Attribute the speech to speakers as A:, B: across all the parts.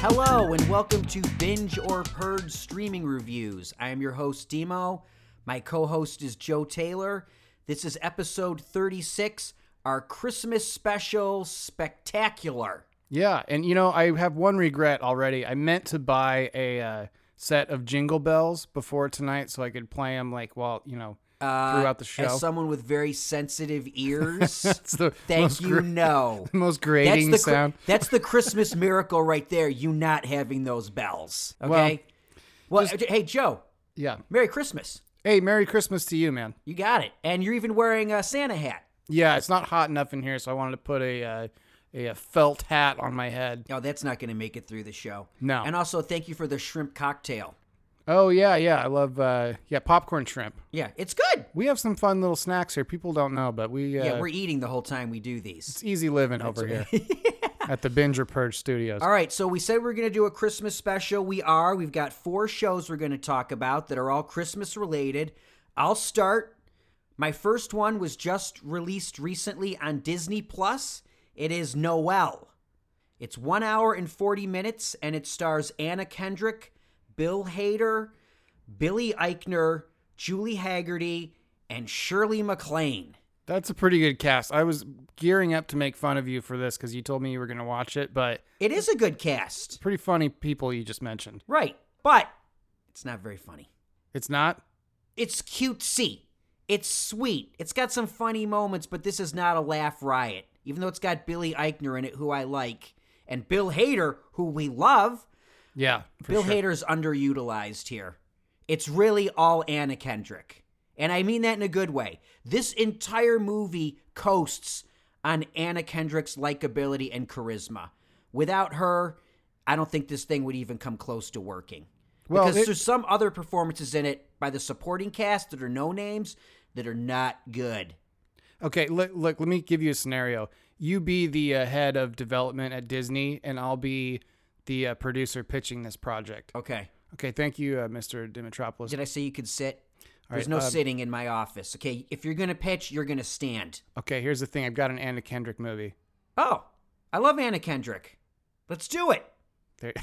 A: Hello and welcome to Binge or Purge Streaming Reviews. I am your host, Demo. My co host is Joe Taylor. This is episode 36, our Christmas special spectacular.
B: Yeah, and you know, I have one regret already. I meant to buy a uh, set of Jingle Bells before tonight so I could play them like while you know
A: Uh,
B: throughout the show.
A: As someone with very sensitive ears,
B: That's the
A: thank you,
B: gra-
A: no.
B: the most
A: That's
B: grating
A: the, Chri-
B: sound.
A: that's the Christmas miracle right there, you not having those bells. Okay? Well, hey, Joe,
B: Yeah.
A: Merry Christmas.
B: Hey, Merry Christmas to you, man.
A: You got it. And you're even wearing a Santa hat.
B: Yeah, it's not hot enough in here, so I wanted to put a uh, a, a felt hat on my head.
A: No, that's not going to make it through the show.
B: No.
A: And also, thank you for the shrimp cocktail.
B: Oh yeah, yeah. I love uh, yeah popcorn shrimp.
A: Yeah, it's good.
B: We have some fun little snacks here. People don't know, but we uh,
A: yeah, we're eating the whole time we do these.
B: it's easy living over here at the Binge or Purge Studios.
A: All right, so we said we are going to do a Christmas special. We are. We've got four shows we're going to talk about that are all Christmas related. I'll start. My first one was just released recently on Disney Plus. It is Noelle. It's one hour and 40 minutes, and it stars Anna Kendrick, Bill Hader, Billy Eichner, Julie Hagerty, and Shirley MacLaine.
B: That's a pretty good cast. I was gearing up to make fun of you for this because you told me you were going to watch it, but
A: It is a good cast.
B: pretty funny people you just mentioned.
A: Right, but it's not very funny.
B: It's not.
A: It's cutesy. It's sweet. It's got some funny moments, but this is not a laugh riot. Even though it's got Billy Eichner in it, who I like, and Bill Hader, who we love.
B: Yeah,
A: Bill
B: sure.
A: Hader's underutilized here. It's really all Anna Kendrick. And I mean that in a good way. This entire movie coasts on Anna Kendrick's likability and charisma. Without her, I don't think this thing would even come close to working.
B: Well,
A: because
B: it-
A: there's some other performances in it by the supporting cast that are no names that are not good.
B: Okay, look, look. Let me give you a scenario. You be the uh, head of development at Disney, and I'll be the uh, producer pitching this project.
A: Okay.
B: Okay, thank you, uh, Mr. Dimitropoulos.
A: Did I say you could sit? There's
B: right,
A: no
B: um,
A: sitting in my office. Okay. If you're going to pitch, you're going to stand.
B: Okay, here's the thing. I've got an Anna Kendrick movie.
A: Oh, I love Anna Kendrick. Let's do it.
B: There.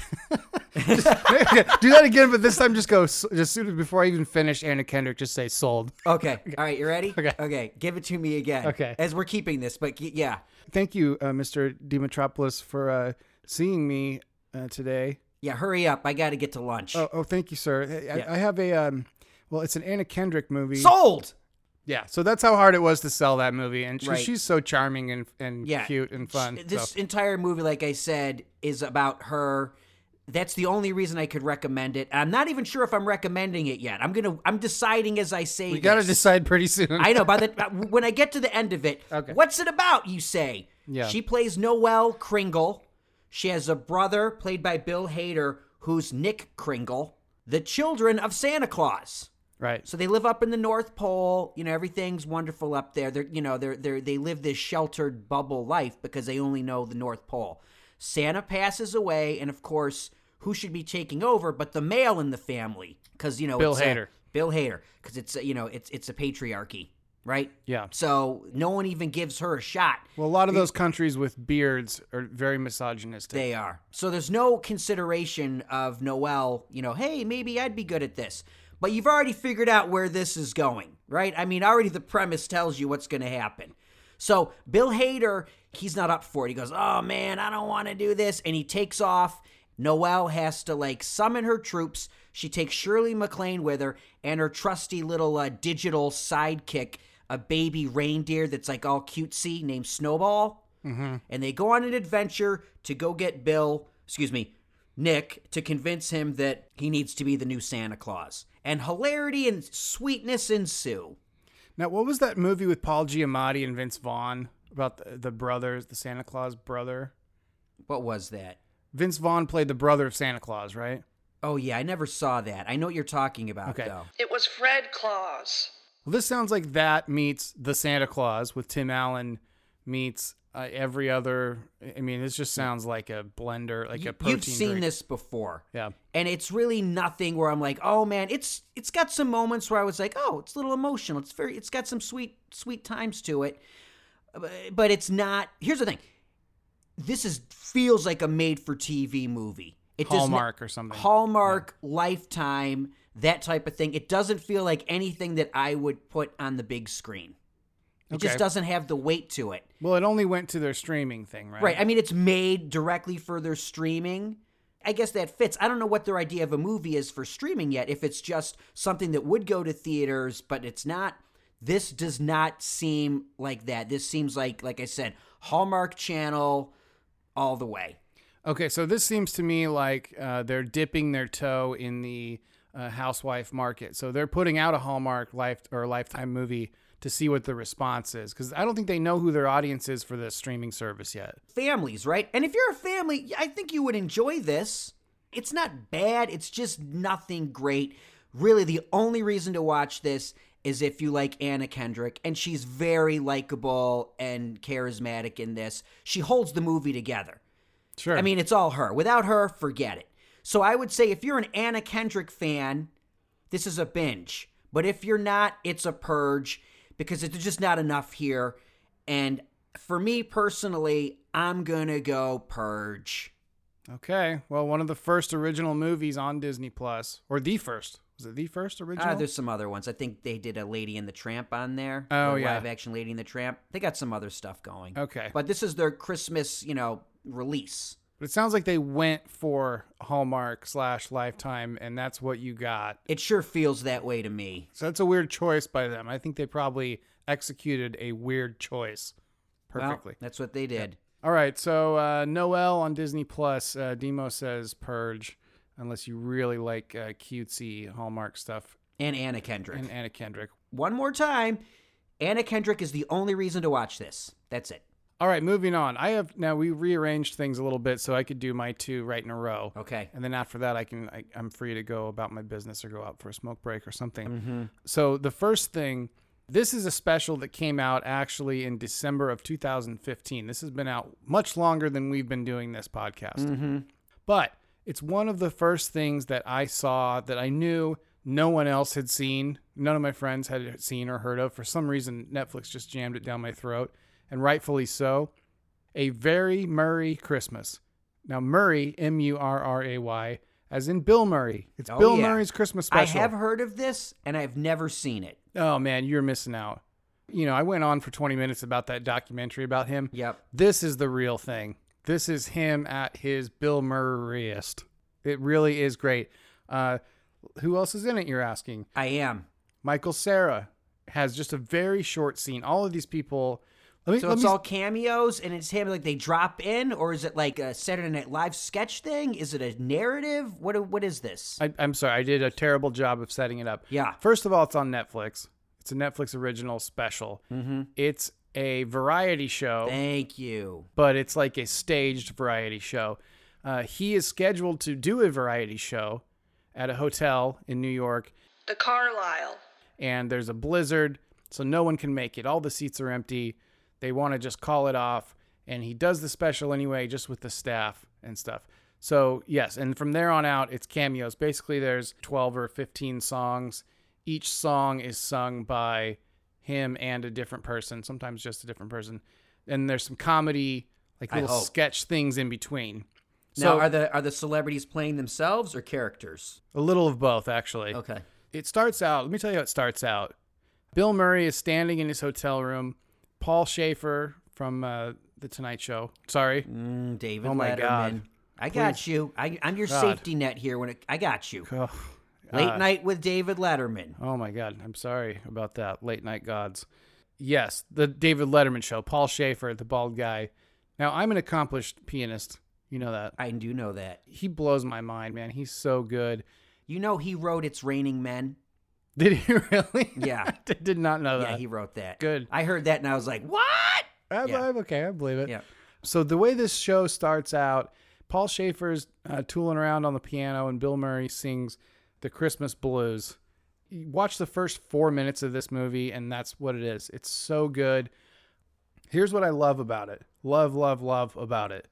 B: Just- do that again, but this time just go. Just soon as before I even finish Anna Kendrick, just say sold.
A: Okay. All right. You ready?
B: Okay.
A: Okay. Give it to me again.
B: Okay.
A: As we're keeping this, but yeah.
B: Thank you, uh, Mr. Dimitropoulos, for uh, seeing me uh, today.
A: Yeah. Hurry up. I got to get to lunch.
B: Oh, oh, thank you, sir. I, I-
A: Yeah.
B: I have a um, well, it's an Anna Kendrick movie.
A: Sold.
B: Yeah, so that's how hard it was to sell that movie, and she,
A: Right.
B: she's so charming and and
A: Yeah.
B: cute and fun.
A: This
B: so.
A: entire movie, like I said, is about her. That's the only reason I could recommend it. I'm not even sure if I'm recommending it yet. I'm gonna. I'm deciding as I say.
B: We gotta
A: this.
B: decide pretty soon.
A: I know. By the when I get to the end of it,
B: Okay.
A: what's it about? You say.
B: Yeah.
A: She plays Noelle Kringle. She has a brother played by Bill Hader, who's Nick Kringle. The children of Santa Claus.
B: right.
A: So they live up in the North Pole. You know, everything's wonderful up there. They're, you know, they're, they're, they live this sheltered bubble life because they only know the North Pole. Santa passes away, and of course, who should be taking over but the male in the family? Because you know,
B: Bill
A: it's a-
B: Hader.
A: Bill Hader, because it's a, you know, it's it's a patriarchy, right?
B: Yeah.
A: So no one even gives her a shot.
B: Well, a lot of those countries with beards are very misogynistic.
A: They are. So there's no consideration of Noelle, you know, hey, maybe I'd be good at this. But you've already figured out where this is going, right? I mean, already the premise tells you what's going to happen. So Bill Hader, he's not up for it. He goes, oh man, I don't want to do this. And he takes off. Noelle has to like summon her troops. She takes Shirley MacLaine with her and her trusty little uh, digital sidekick, a baby reindeer that's like all cutesy named Snowball mm-hmm. and they go on an adventure to go get Bill, excuse me, Nick, to convince him that he needs to be the new Santa Claus. And hilarity and sweetness ensue.
B: Now, what was that movie with Paul Giamatti and Vince Vaughn about the, the brothers, the Santa Claus brother?
A: What was that?
B: Vince Vaughn played the brother of Santa Claus, right?
A: Oh yeah, I never saw that. I know what you're talking about
B: Okay.
A: though.
C: It was Fred Claus.
B: Well, this sounds like that meets the Santa Claus with Tim Allen meets uh, every other. I mean, this just sounds like a blender, like a protein.
A: You've seen
B: drink.
A: this before.
B: Yeah.
A: and it's really nothing where I'm like, oh man, it's it's got some moments where I was like, oh, it's a little emotional. It's very, it's got some sweet sweet times to it, but, but it's not. Here's the thing, this is feels like a made for TV movie. It does not-
B: Hallmark or something.
A: Hallmark, Lifetime, that type of thing. It doesn't feel like anything that I would put on the big screen. It just doesn't have the weight to it.
B: Well, it only went to their streaming thing, right?
A: Right. I mean, it's made directly for their streaming. I guess that fits. I don't know what their idea of a movie is for streaming yet. If it's just something that would go to theaters, but it's not. This does not seem like that. This seems like, like I said, Hallmark Channel all the way.
B: Okay, so this seems to me like uh, they're dipping their toe in the uh, housewife market. So they're putting out a Hallmark life or Lifetime movie to see what the response is, because I don't think they know who their audience is for the streaming service yet.
A: Families, right? And if you're a family, I think you would enjoy this. It's not bad. It's just nothing great. Really, the only reason to watch this is if you like Anna Kendrick, and she's very likable and charismatic in this. She holds the movie together.
B: Sure.
A: I mean, it's all her. Without her, forget it. So I would say if you're an Anna Kendrick fan, this is a binge. But if you're not, it's a purge because it's just not enough here. And for me personally, I'm going to go purge.
B: okay. Well, one of the first original movies on Disney Plus, or the first. Was it the first original?
A: Uh, there's some other ones. I think they did a Lady and the Tramp on there.
B: Oh, yeah.
A: Live action Lady and the Tramp. They got some other stuff going.
B: okay.
A: But this is their Christmas, you know, release.
B: But it sounds like they went for Hallmark slash Lifetime, and that's what you got.
A: It sure feels that way to me.
B: So that's a weird choice by them. I think they probably executed a weird choice
A: Well,
B: perfectly.
A: that's what they did.
B: All right, so uh, Noelle on Disney Plus. Uh, Demo says Purge, unless you really like uh, cutesy Hallmark stuff.
A: And Anna Kendrick.
B: And Anna Kendrick.
A: One more time, Anna Kendrick is the only reason to watch this. That's it.
B: All right, moving on. I have now we rearranged things a little bit so I could do my two right in a row.
A: Okay.
B: And then after that, I can I, I'm free to go about my business or go out for a smoke break or something.
A: Mm-hmm.
B: So the first thing, this is a special that came out actually in December of 2015. This has been out much longer than we've been doing this podcast.
A: Mm-hmm.
B: But it's one of the first things that I saw that I knew no one else had seen. None of my friends had seen or heard of. For some reason, Netflix just jammed it down my throat, and rightfully so. A Very Murray Christmas. Now, Murray, M U R R A Y, as in Bill Murray. It's
A: Oh,
B: Bill
A: yeah.
B: Murray's Christmas special.
A: I have heard of this, and I've never seen it.
B: Oh, man, you're missing out. You know, I went on for 20 minutes about that documentary about him.
A: Yep.
B: This is the real thing. This is him at his Bill Murrayest. It really is great. Uh, who else is in it? You're asking.
A: I am.
B: Michael Cera has just a very short scene. All of these people. Let me.
A: So
B: let
A: it's
B: me
A: all cameos, and it's him like they drop in, or is it like a Saturday Night Live sketch thing? Is it a narrative? What what is this?
B: I, I'm sorry. I did a terrible job of setting it up.
A: Yeah.
B: First of all, it's on Netflix. It's a Netflix original special.
A: Mm-hmm.
B: It's a variety show.
A: Thank you.
B: but it's like a staged variety show. Uh, he is scheduled to do a variety show at a hotel in New York,
C: The Carlyle.
B: and there's a blizzard, so no one can make it. All the seats are empty. They want to just call it off, and he does the special anyway, just with the staff and stuff. So, yes, and from there on out, it's cameos. Basically, there's 12 or 15 songs. Each song is sung by him and a different person, sometimes just a different person. And there's some comedy, like little sketch things in between.
A: Now,
B: So,
A: are the are the celebrities playing themselves or characters?
B: a little of both, actually.
A: Okay.
B: It starts out, let me tell you how it starts out. Bill Murray is standing in his hotel room. Paul Shaffer from uh, The Tonight Show. Sorry.
A: Mm, David
B: Oh my
A: Letterman.
B: God.
A: I got you. I, I'm your
B: God.
A: safety net here. When it, I got you.
B: Oh,
A: Late
B: uh,
A: night with David Letterman.
B: Oh my God. I'm sorry about that. Late night gods. Yes, the David Letterman show. Paul Shaffer, the bald guy. Now, I'm an accomplished pianist. You know that.
A: I do know that.
B: He blows my mind, man. He's so good.
A: You know he wrote "It's Raining Men."
B: Did he really?
A: Yeah.
B: I did not know that.
A: Yeah, he wrote that.
B: Good.
A: I heard that and I was like, "What?"
B: I'm,
A: Yeah.
B: I'm okay. I believe it.
A: Yeah.
B: So the way this show starts out, Paul Shaffer's uh, tooling around on the piano, and Bill Murray sings the Christmas blues. you watch the first four minutes of this movie, and that's what it is. It's so good. Here's what I love about it. Love, love, love about it.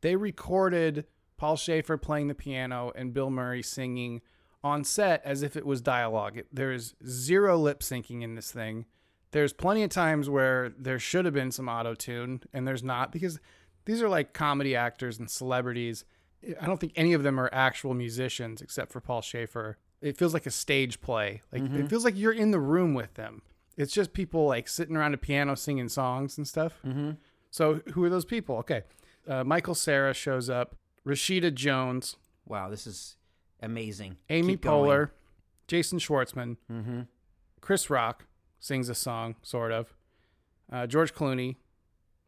B: They recorded Paul Shaffer playing the piano and Bill Murray singing on set as if it was dialogue. It- There's zero lip syncing in this thing. There's plenty of times where there should have been some auto tune, and there's not because these are like comedy actors and celebrities. I don't think any of them are actual musicians except for Paul Shaffer. It feels like a stage play. Like it feels like you're in the room with them. It's just people like sitting around a piano singing songs and stuff. Mm-hmm. So who are those people? Okay, uh, Michael Cera shows up. Rashida Jones,
A: Wow, this is amazing.
B: Amy
A: Keep going.
B: Poehler, Jason Schwartzman, Chris Rock sings a song, sort of. Uh, George Clooney,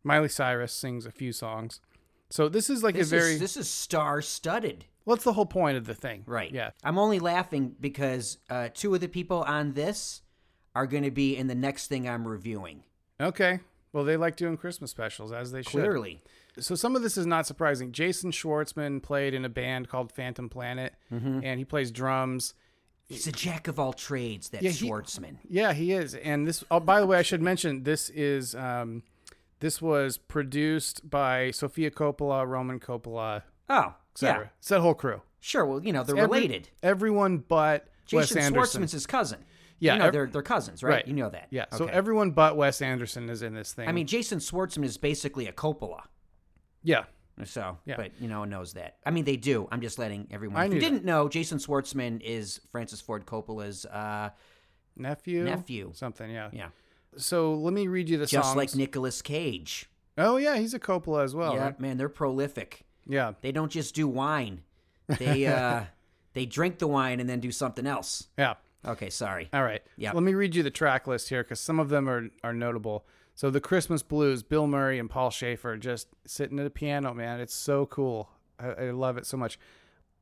B: Miley Cyrus sings a few songs. So this is like
A: This
B: a very
A: is this is star studded.
B: well, the whole point of the thing,
A: Right.
B: Yeah,
A: I'm only laughing because uh, two of the people on this are going to be in the next thing I'm reviewing.
B: okay. Well, they like doing Christmas specials as they should.
A: Clearly.
B: So some of this is not surprising. Jason Schwartzman played in a band called Phantom Planet,
A: Mm-hmm.
B: and he plays drums.
A: He's a jack of all trades, that
B: Yeah, he-
A: Schwartzman.
B: Yeah, he is. And this, oh, by the way, I should mention this is um, this was produced by Sofia Coppola, Roman Coppola,
A: Oh, yeah.
B: It's that whole crew.
A: Sure. Well, you know, they're related.
B: everyone but
A: Jason
B: Wes Anderson.
A: Schwartzman's his cousin.
B: Yeah,
A: You know,
B: ev-
A: they're, they're cousins, right?
B: Right.
A: You know that.
B: Yeah. So everyone but Wes Anderson is in this thing.
A: I mean, Jason Schwartzman is basically a Coppola.
B: yeah.
A: So,
B: Yeah.
A: but you know, knows that. I mean, they do. I'm just letting everyone.
B: I
A: if you
B: knew that.
A: didn't know, Jason Schwartzman is Francis Ford Coppola's uh,
B: Nephew.
A: Nephew.
B: Something. Yeah.
A: yeah,
B: So let me read you the
A: just
B: songs.
A: like Nicolas Cage.
B: Oh yeah, he's a Coppola as well.
A: yeah,
B: right?
A: man, they're prolific.
B: Yeah.
A: They don't just do wine. They uh, they drink the wine and then do something else.
B: Yeah.
A: Okay, sorry.
B: All right.
A: Yeah.
B: Let me read you the track list here because some of them are, are notable. So the Christmas Blues, Bill Murray and Paul Shaffer just sitting at a piano, man. It's so cool. I, I love it so much.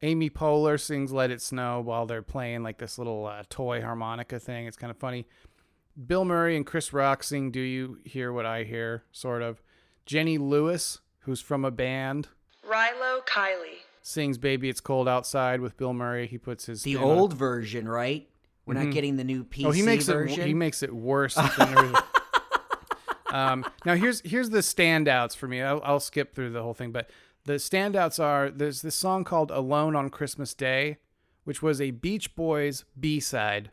B: Amy Poehler sings "Let It Snow" while they're playing like this little uh, toy harmonica thing. It's kind of funny. Bill Murray and Chris Rock sing "Do You Hear What I Hear?" Sort of. Jenny Lewis, who's from a band,
C: Rilo Kiley.
B: sings "Baby It's Cold Outside" with Bill Murray. He puts his
A: The
B: spin on
A: old version, right? We're not getting the new PC
B: Oh, he makes
A: version.
B: it. He makes it worse than everything. um, now here's here's the standouts for me. I'll, I'll skip through the whole thing, but the standouts are there's this song called "Alone on Christmas Day," which was a Beach Boys B side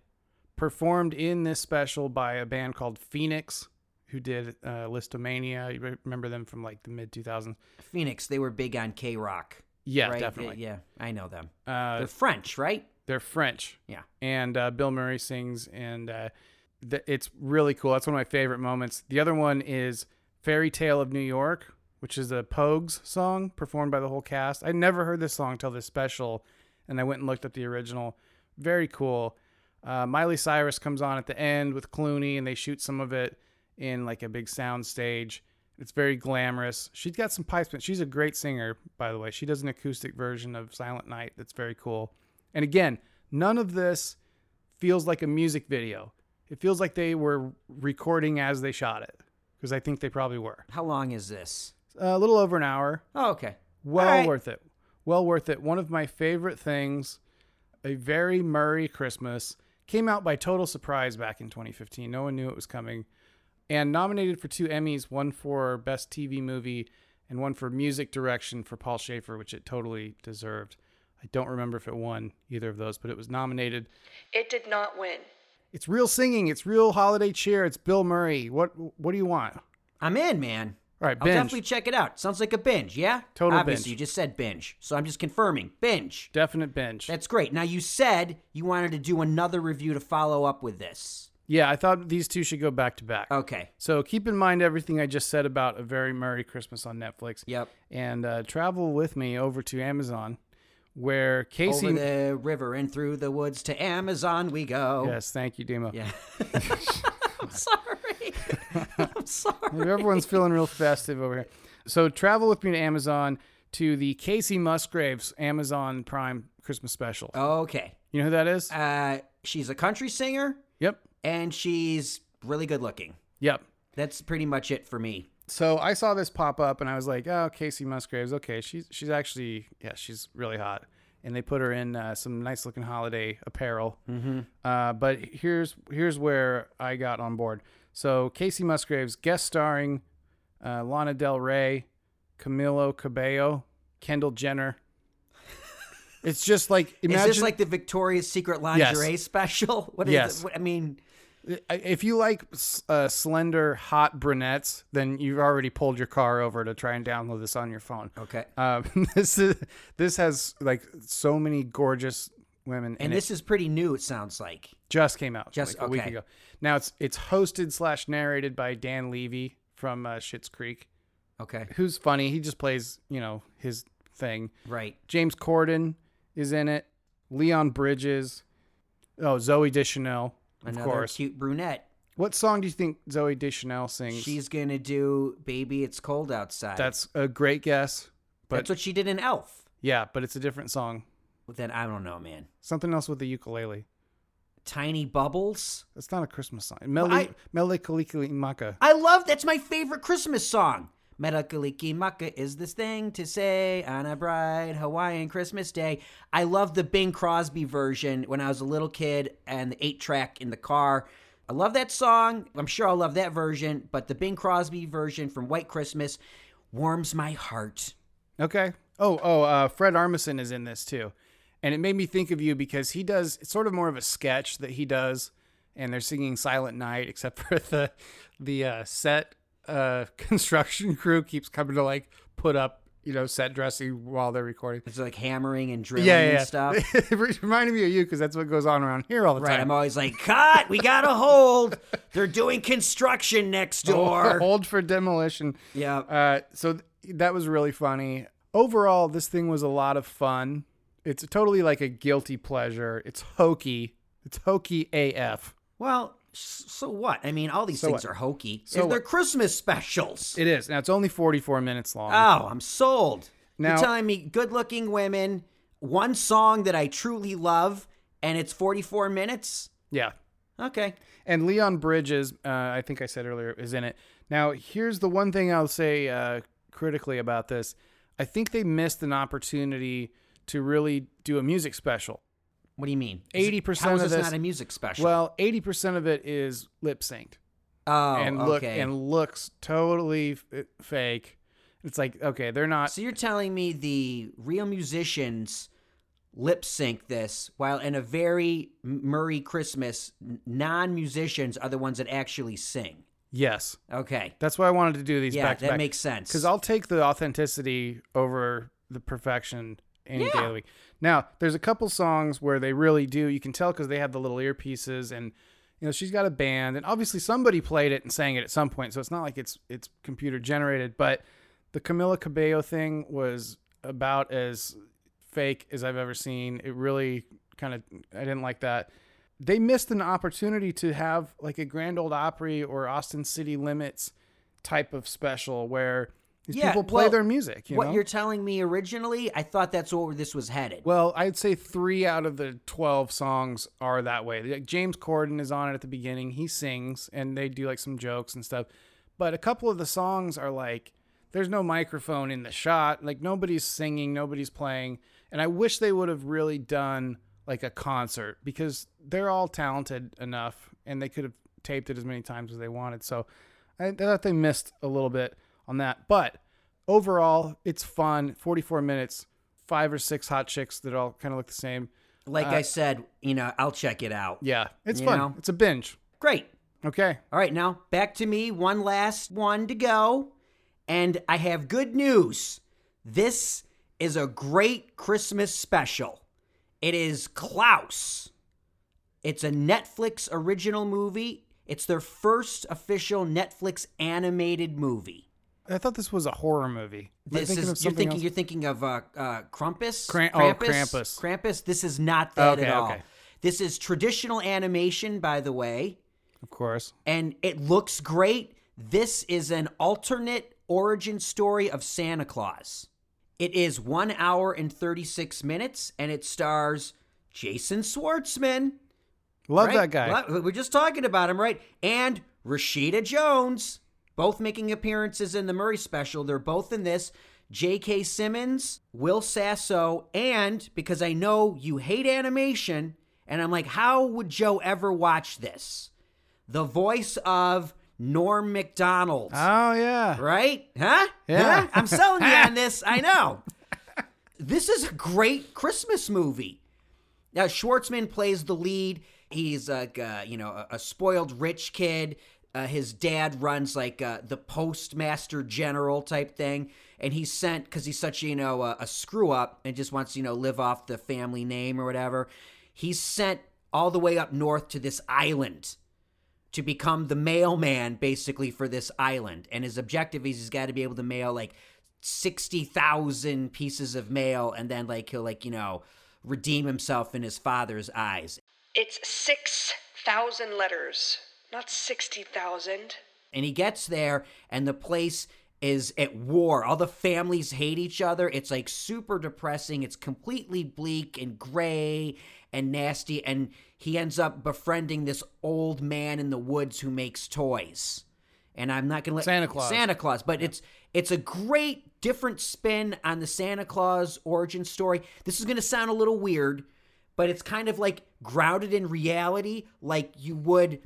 B: performed in this special by a band called Phoenix, who did uh, Lisztomania. You remember them from like the mid 2000s?
A: Phoenix, they were big on KROQ.
B: Yeah,
A: right?
B: definitely.
A: Yeah, I know them.
B: Uh,
A: They're French, right?
B: They're French.
A: Yeah.
B: And uh, Bill Murray sings, and uh, th- it's really cool. That's one of my favorite moments. The other one is Fairy Tale of New York, which is a Pogues song performed by the whole cast. I never heard this song until this special, and I went and looked at the original. Very cool. Uh, Miley Cyrus comes on at the end with Clooney, and they shoot some of it in like a big sound stage. It's very glamorous. She's got some pipes, but she's a great singer, by the way. She does an acoustic version of Silent Night that's very cool. And again, none of this feels like a music video. It feels like they were recording as they shot it, because I think they probably were.
A: How long is this?
B: a little over an hour.
A: Oh, okay.
B: Well
A: right.
B: worth it. Well worth it. One of my favorite things. A very Murray Christmas came out by total surprise back in 2015. No one knew it was coming. And nominated for two Emmys, one for Best TV Movie and one for Music Direction for Paul Shaffer, which it totally deserved. I don't remember if it won either of those, but it was nominated.
C: It did not win.
B: It's real singing. It's real holiday cheer. It's Bill Murray. What What do you want?
A: I'm in, man.
B: All right,
A: I'll definitely check it out. Sounds like a binge, yeah?
B: Total
A: Obviously,
B: binge.
A: you just said binge. So I'm just confirming. Binge.
B: Definite binge.
A: That's great. Now, you said you wanted to do another review to follow up with this.
B: yeah, I thought these two should go back to back.
A: Okay.
B: So keep in mind everything I just said about A Very Murray Christmas on Netflix.
A: Yep.
B: And uh, travel with me over to Amazon, where Kacey.
A: Over the river and through the woods to Amazon we go.
B: Yes, thank you, Demo.
A: Yeah. I'm sorry. I'm sorry.
B: Everyone's feeling real festive over here. So travel with me to Amazon to the Kacey Musgraves Amazon Prime Christmas special.
A: Okay.
B: You know who that is?
A: Uh, she's a country singer
B: yep.
A: and she's really good looking.
B: Yep.
A: That's pretty much it for me.
B: So I saw this pop up and I was like, "Oh, Kacey Musgraves. Okay, she's she's actually yeah, she's really hot." and they put her in uh, some nice looking holiday apparel. Mm-hmm. Uh, but here's here's where I got on board. So Kacey Musgraves guest starring uh, Lana Del Rey, Camila Cabello, Kendall Jenner. It's just like imagine
A: Is this like the Victoria's Secret lingerie special? What is
B: Yes.
A: it? I mean,
B: if you like uh, slender hot brunettes, then you've already pulled your car over to try and download this on your phone.
A: okay.
B: Um, this is this has like so many gorgeous women,
A: And this
B: it.
A: is pretty new. It sounds like.
B: just came out
A: Just-
B: like a week ago. Now it's it's hosted slash narrated by Dan Levy from uh, Schitt's Creek,
A: Okay.
B: who's funny. He just plays you know his thing.
A: Right.
B: James Corden is in it. Leon Bridges. Oh, Zooey Deschanel,
A: Another
B: course.
A: cute brunette.
B: What song do you think Zooey Deschanel sings?
A: She's gonna do "Baby, It's Cold Outside."
B: That's a great guess. But
A: That's what she did in Elf.
B: yeah, but it's a different song.
A: Then I don't know, man.
B: Something else with the ukulele.
A: Tiny Bubbles.
B: That's not a Christmas song. Mele
A: I-
B: Mele Kalikimaka.
A: I love. That's my favorite Christmas song. Mele Kalikimaka is this thing to say on a bright Hawaiian Christmas day. I love the Bing Crosby version when I was a little kid and the eight track in the car. I love that song. I'm sure I'll love that version, but the Bing Crosby version from White Christmas warms my heart.
B: Okay. Oh, oh, uh, Fred Armisen is in this too. And it made me think of you because he does it's sort of more of a sketch that he does and they're singing Silent Night except for the the uh, set uh, construction crew keeps coming to like put up, you know, set dressing while they're recording.
A: It's like hammering and drilling
B: Yeah, yeah,
A: and stuff.
B: it reminded me of you because that's what goes on around here all the
A: Right,
B: time.
A: I'm always like, cut, we gotta hold. They're doing construction next door.
B: Hold for demolition.
A: Yeah.
B: Uh, so th- that was really funny. Overall, this thing was a lot of fun. It's totally like a guilty pleasure. It's hokey. It's hokey AF.
A: Well, so what? I mean, all these
B: So
A: things
B: what?
A: are hokey.
B: So
A: They're
B: what?
A: Christmas specials.
B: It is. Now it's only 44 minutes long.
A: oh, I'm sold.
B: Now-
A: You're telling me good looking women, one song that I truly love, and it's 44 minutes?
B: yeah.
A: Okay.
B: And Leon Bridges, uh, I think I said earlier, is in it. Now, here's the one thing I'll say uh, critically about this. I think they missed an opportunity to really do a music special.
A: What do you mean?
B: 80% of
A: this not a music special?
B: Well, 80% of it is lip synced.
A: oh,
B: and look
A: okay.
B: and looks totally f- eh, fake. It's like okay, they're not.
A: so you're telling me the real musicians lip sync this, while in a very Murray Christmas, non musicians are the ones that actually sing.
B: Yes,
A: Okay.
B: that's why I wanted to do these
A: Yeah,
B: back
A: that
B: back.
A: makes sense.
B: because I'll take the authenticity over the perfection any day of the week. Now, there's a couple songs where they really do. You can tell because they have the little earpieces, and you know she's got a band, and obviously somebody played it and sang it at some point. So it's not like it's it's computer generated. But the Camila Cabello thing was about as fake as I've ever seen. It really kind of I didn't like that. They missed an opportunity to have like a Grand Ole Opry or Austin City Limits type of special where these
A: Yeah,
B: people play
A: well,
B: their music. You
A: what
B: know?
A: you're telling me originally, I thought that's where this was headed.
B: Well, I'd say three out of the 12 songs are that way. Like James Corden is on it at the beginning. He sings and they do like some jokes and stuff. But a couple of the songs are like, there's no microphone in the shot. Like nobody's singing, nobody's playing. And I wish they would have really done like a concert because they're all talented enough and they could have taped it as many times as they wanted. So I thought they missed a little bit on that. But overall, it's fun. 44 minutes, five or six hot chicks that all kind of look the same.
A: like uh, I said, you know, I'll check it out.
B: Yeah, it's
A: You
B: fun.
A: know?
B: It's a binge.
A: Great.
B: Okay.
A: All right, now back to me. One last one to go. And I have good news. This is a great Christmas special. It is Klaus. It's a Netflix original movie. It's their first official Netflix animated movie.
B: I thought this was a horror movie. Am I
A: This
B: thinking
A: is you're thinking
B: else?
A: you're thinking of uh, uh, Krampus.
B: Kramp- oh, Krampus.
A: Krampus. This is not that
B: Okay,
A: at all.
B: okay.
A: This is traditional animation, by the way,
B: Of course.
A: and it looks great. This is an alternate origin story of Santa Claus. It is one hour and 36 minutes, and it stars Jason Schwartzman.
B: Love
A: right?
B: that guy.
A: We're just talking about him, right? And Rashida Jones, both making appearances in the Murray special. They're both in this. J.K. Simmons, Will Sasso, and because I know you hate animation, and I'm like, how would Joe ever watch this? The voice of Norm Macdonald.
B: Oh yeah.
A: Right? Huh?
B: Yeah.
A: Huh? I'm selling you on this. I know. This is a great Christmas movie. Now Schwartzman plays the lead. He's like uh, you know a, a spoiled rich kid. Uh, his dad runs like uh, the postmaster general type thing, and he's sent because he's such you know a, a screw up and just wants you know live off the family name or whatever. He's sent all the way up north to this island to become the mailman basically for this island. And his objective is he's got to be able to mail like 60,000 pieces of mail and then like he'll like, you know, redeem himself in his father's eyes.
C: It's 6,000 letters, not 60,000.
A: And he gets there and the place is at war. All the families hate each other. It's like super depressing. It's completely bleak and gray and nasty and he ends up befriending this old man in the woods who makes toys. And I'm not going to let
B: Santa Claus.
A: Santa Claus, but it's it's a great different spin on the Santa Claus origin story. This is going to sound a little weird, but it's kind of like grounded in reality like you would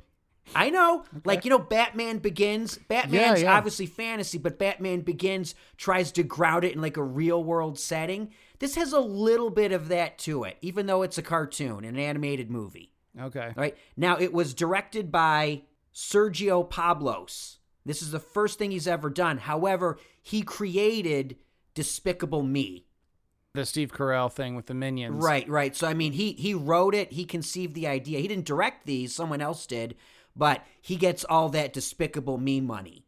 A: I know. Like, you know, Batman Begins. Batman's
B: yeah.
A: obviously fantasy, but Batman Begins tries to ground it in like a real world setting. This has a little bit of that to it, even though it's a cartoon, an animated movie.
B: Okay.
A: Right? Now, it was directed by Sergio Pablos. This is the first thing he's ever done. However, he created Despicable Me.
B: The Steve Carell thing with the minions.
A: Right, right. So I mean, he he wrote it, he conceived the idea. He didn't direct these, someone else did, but he gets all that despicable me money.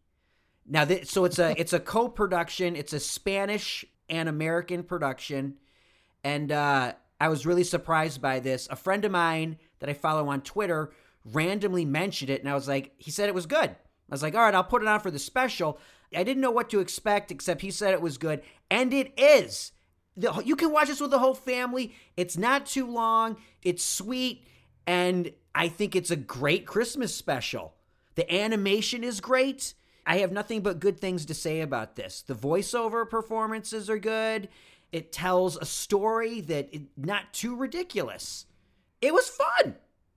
A: Now, th- so it's a it's a co-production. It's a Spanish and American production, and uh, I was really surprised by this. A friend of mine that I follow on Twitter randomly mentioned it, and I was like, he said it was good. I was like, all right, I'll put it on for the special. I didn't know what to expect, except he said it was good, and it is. The, you can watch this with the whole family. It's not too long. It's sweet, and I think it's a great Christmas special. The animation is great. I have nothing but good things to say about this. The voiceover performances are good. It tells a story that is not too ridiculous. It was fun.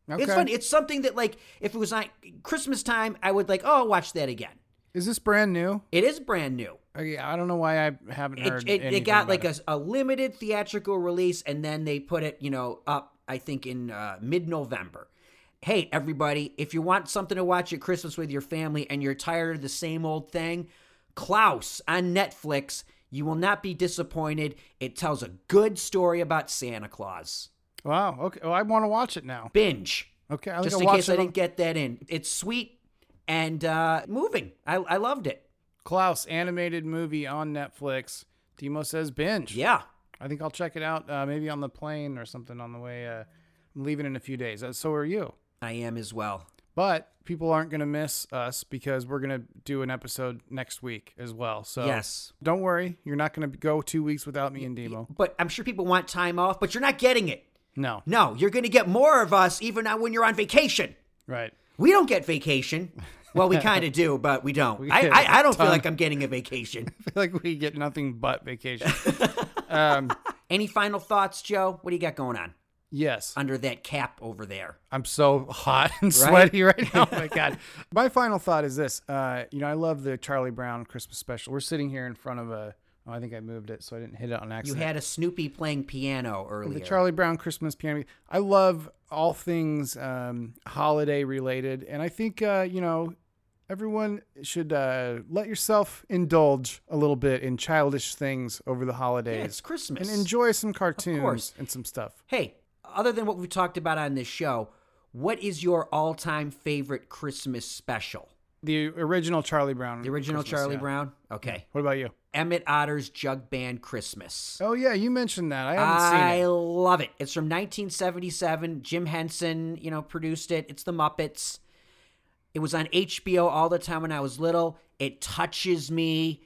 A: It's fun. It's something that like if it was like Christmas time, I would like, oh, watch that again.
B: Is this brand new?
A: It is brand new.
B: Okay, I don't know why I haven't heard.
A: It, it, it got like
B: it.
A: a, a limited theatrical release, and then they put it, you know, up. I think in uh, mid-November. Hey, everybody! If you want something to watch at Christmas with your family, and you're tired of the same old thing, Klaus on Netflix. You will not be disappointed. It tells a good story about Santa Claus.
B: Wow. Okay. Well, I want to watch it now.
A: Binge.
B: Okay. I
A: Just
B: I'll
A: in case I didn't get that in. It's sweet and uh, moving. I, I loved it.
B: Klaus animated movie on Netflix. Demo says binge.
A: Yeah.
B: I think I'll check it out. Uh, maybe on the plane or something on the way. Uh, I'm leaving in a few days. Uh, so are you.
A: I am as well.
B: But people aren't going to miss us because we're going to do an episode next week as well. So
A: Yes.
B: don't worry. You're not going to go two weeks without me and Demo.
A: But I'm sure people want time off, but you're not getting it.
B: No.
A: No, you're going to get more of us even now when you're on vacation.
B: Right.
A: We don't get vacation. Well, we kind of do, but we don't.
B: We
A: I, I, I don't feel like I'm getting a vacation.
B: I feel like we get nothing but vacation. um,
A: Any final thoughts, Joe? What do you got going on
B: yes.
A: under that cap over there?
B: I'm so hot and sweaty right, now. Oh my god. My final thought is this. Uh, you know, I love the Charlie Brown Christmas special. We're sitting here in front of a. Oh, I think I moved it, so I didn't hit it on accident.
A: You had a Snoopy playing piano earlier.
B: the Charlie Brown Christmas piano. I love all things um, holiday related, and I think uh, you know everyone should uh, let yourself indulge a little bit in childish things over the holidays.
A: Yeah, it's Christmas.
B: and enjoy some cartoons and some stuff.
A: Hey, other than what we've talked about on this show, what is your all-time favorite Christmas special?
B: The original Charlie Brown.
A: The original
B: Christmas,
A: Charlie
B: yeah.
A: Brown? Okay.
B: What about you?
A: Emmett Otter's Jug Band Christmas.
B: Oh yeah, you mentioned that. I haven't
A: I
B: seen it.
A: I love it. It's from 1977. Jim Henson, you know, produced it. It's the Muppets. It was on HBO all the time when I was little. It touches me.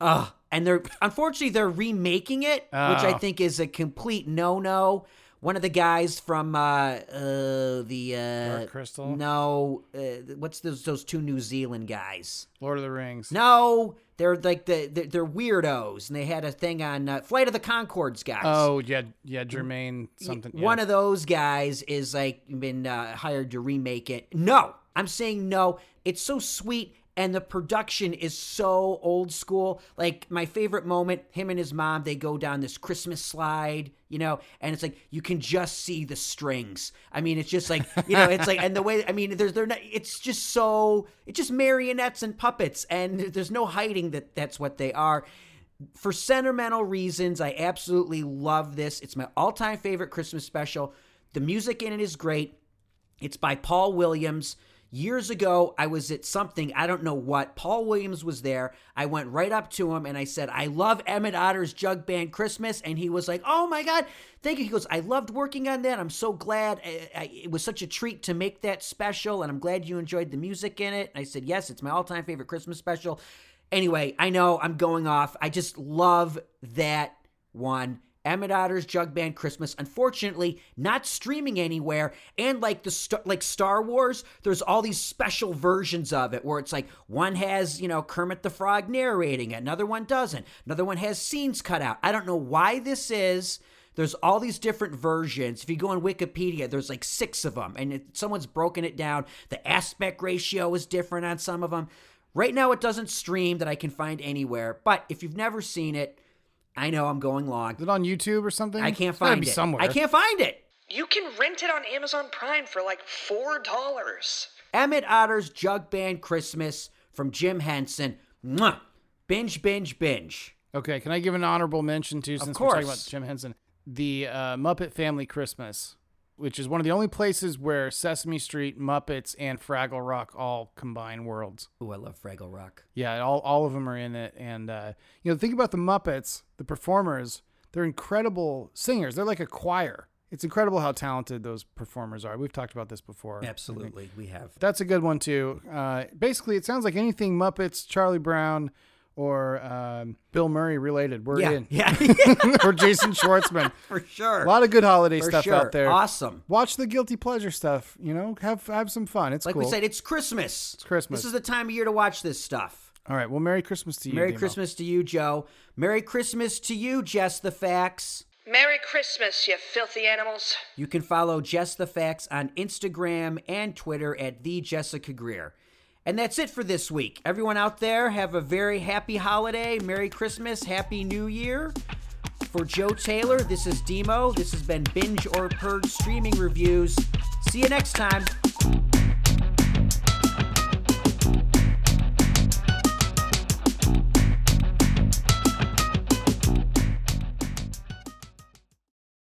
A: Ugh. And they're unfortunately they're remaking it, which I
B: Oh.
A: think is a complete no-no. One of the guys from uh, uh the uh
B: Dark Crystal?
A: No, uh, what's those those two New Zealand guys?
B: Lord of the Rings.
A: No, they're like the they're, they're weirdos, and they had a thing on uh, Flight of the Conchords guys.
B: Oh yeah, yeah, Jermaine something.
A: One of those guys is like been uh, hired to remake it. No, I'm saying no. It's so sweet and the production is so old school. Like my favorite moment, him and his mom, they go down this Christmas slide, you know, and it's like you can just see the strings. I mean, it's just like you know, it's like and the way I mean, there's they're not. It's just so it's just marionettes and puppets, and there's no hiding that that's what they are for sentimental reasons, I absolutely love this. It's my all time favorite Christmas special. The music in it is great. It's by Paul Williams. Years ago, I was at something, I don't know what. Paul Williams was there. I went right up to him and I said, I love Emmett Otter's Jug Band Christmas. And he was like, Oh my God, thank you. He goes, I loved working on that. I'm so glad. I, I, it was such a treat to make that special. And I'm glad you enjoyed the music in it. And I said, Yes, it's my all time favorite Christmas special. Anyway, I know I'm going off. I just love that one. Emmett Otter's Jug Band Christmas. Unfortunately, not streaming anywhere. And like the Star, like Star Wars, there's all these special versions of it where it's like one has you know Kermit the Frog narrating it, another one doesn't, another one has scenes cut out. I don't know why this is. There's all these different versions. If you go on Wikipedia, there's like six of them, and it, someone's broken it down. The aspect ratio is different on some of them. Right now, it doesn't stream that I can find anywhere. But if you've never seen it, I know I'm going long.
B: Is it on YouTube or something?
A: I can't
B: It's
A: find
B: be
A: it.
B: somewhere.
A: I can't find it.
C: You can rent it on Amazon Prime for like $4.
A: Emmett Otter's Jug Band Christmas from Jim Henson. Mwah. Binge, binge, binge.
B: Okay, can I give an honorable mention too? Since we're talking about. Jim Henson, the uh, Muppet Family Christmas, which is one of the only places where Sesame Street, Muppets, and Fraggle Rock all combine worlds.
A: Ooh, I love Fraggle Rock.
B: Yeah, all, all of them are in it. And, uh, you know, think about the Muppets, the performers, they're incredible singers. They're like a choir. It's incredible how talented those performers are. We've talked about this before.
A: Absolutely, we have.
B: That's a good one, too. Uh, basically, it sounds like anything Muppets, Charlie Brown, or um, Bill Murray related. We're
A: Yeah,
B: in.
A: yeah,
B: or Jason Schwartzman.
A: for sure.
B: A lot of good holiday
A: For
B: stuff
A: sure.
B: out there.
A: Awesome.
B: Watch the guilty pleasure stuff. You know, have have some fun. It's
A: Like
B: cool.
A: we said, it's Christmas. It's
B: Christmas.
A: This is the time of year to watch this stuff.
B: All right. Well, Merry Christmas to you.
A: Merry
B: Demo.
A: Christmas to you, Joe. Merry Christmas to you, Jess the Facts.
C: Merry Christmas, you filthy animals.
A: You can follow Jess the Facts on Instagram and Twitter at the Jessica Greer. And that's it for this week. Everyone out there, have a very happy holiday, Merry Christmas, Happy New Year. For Joe Taylor, this is Demo. This has been Binge or Purge Streaming Reviews. See you next time.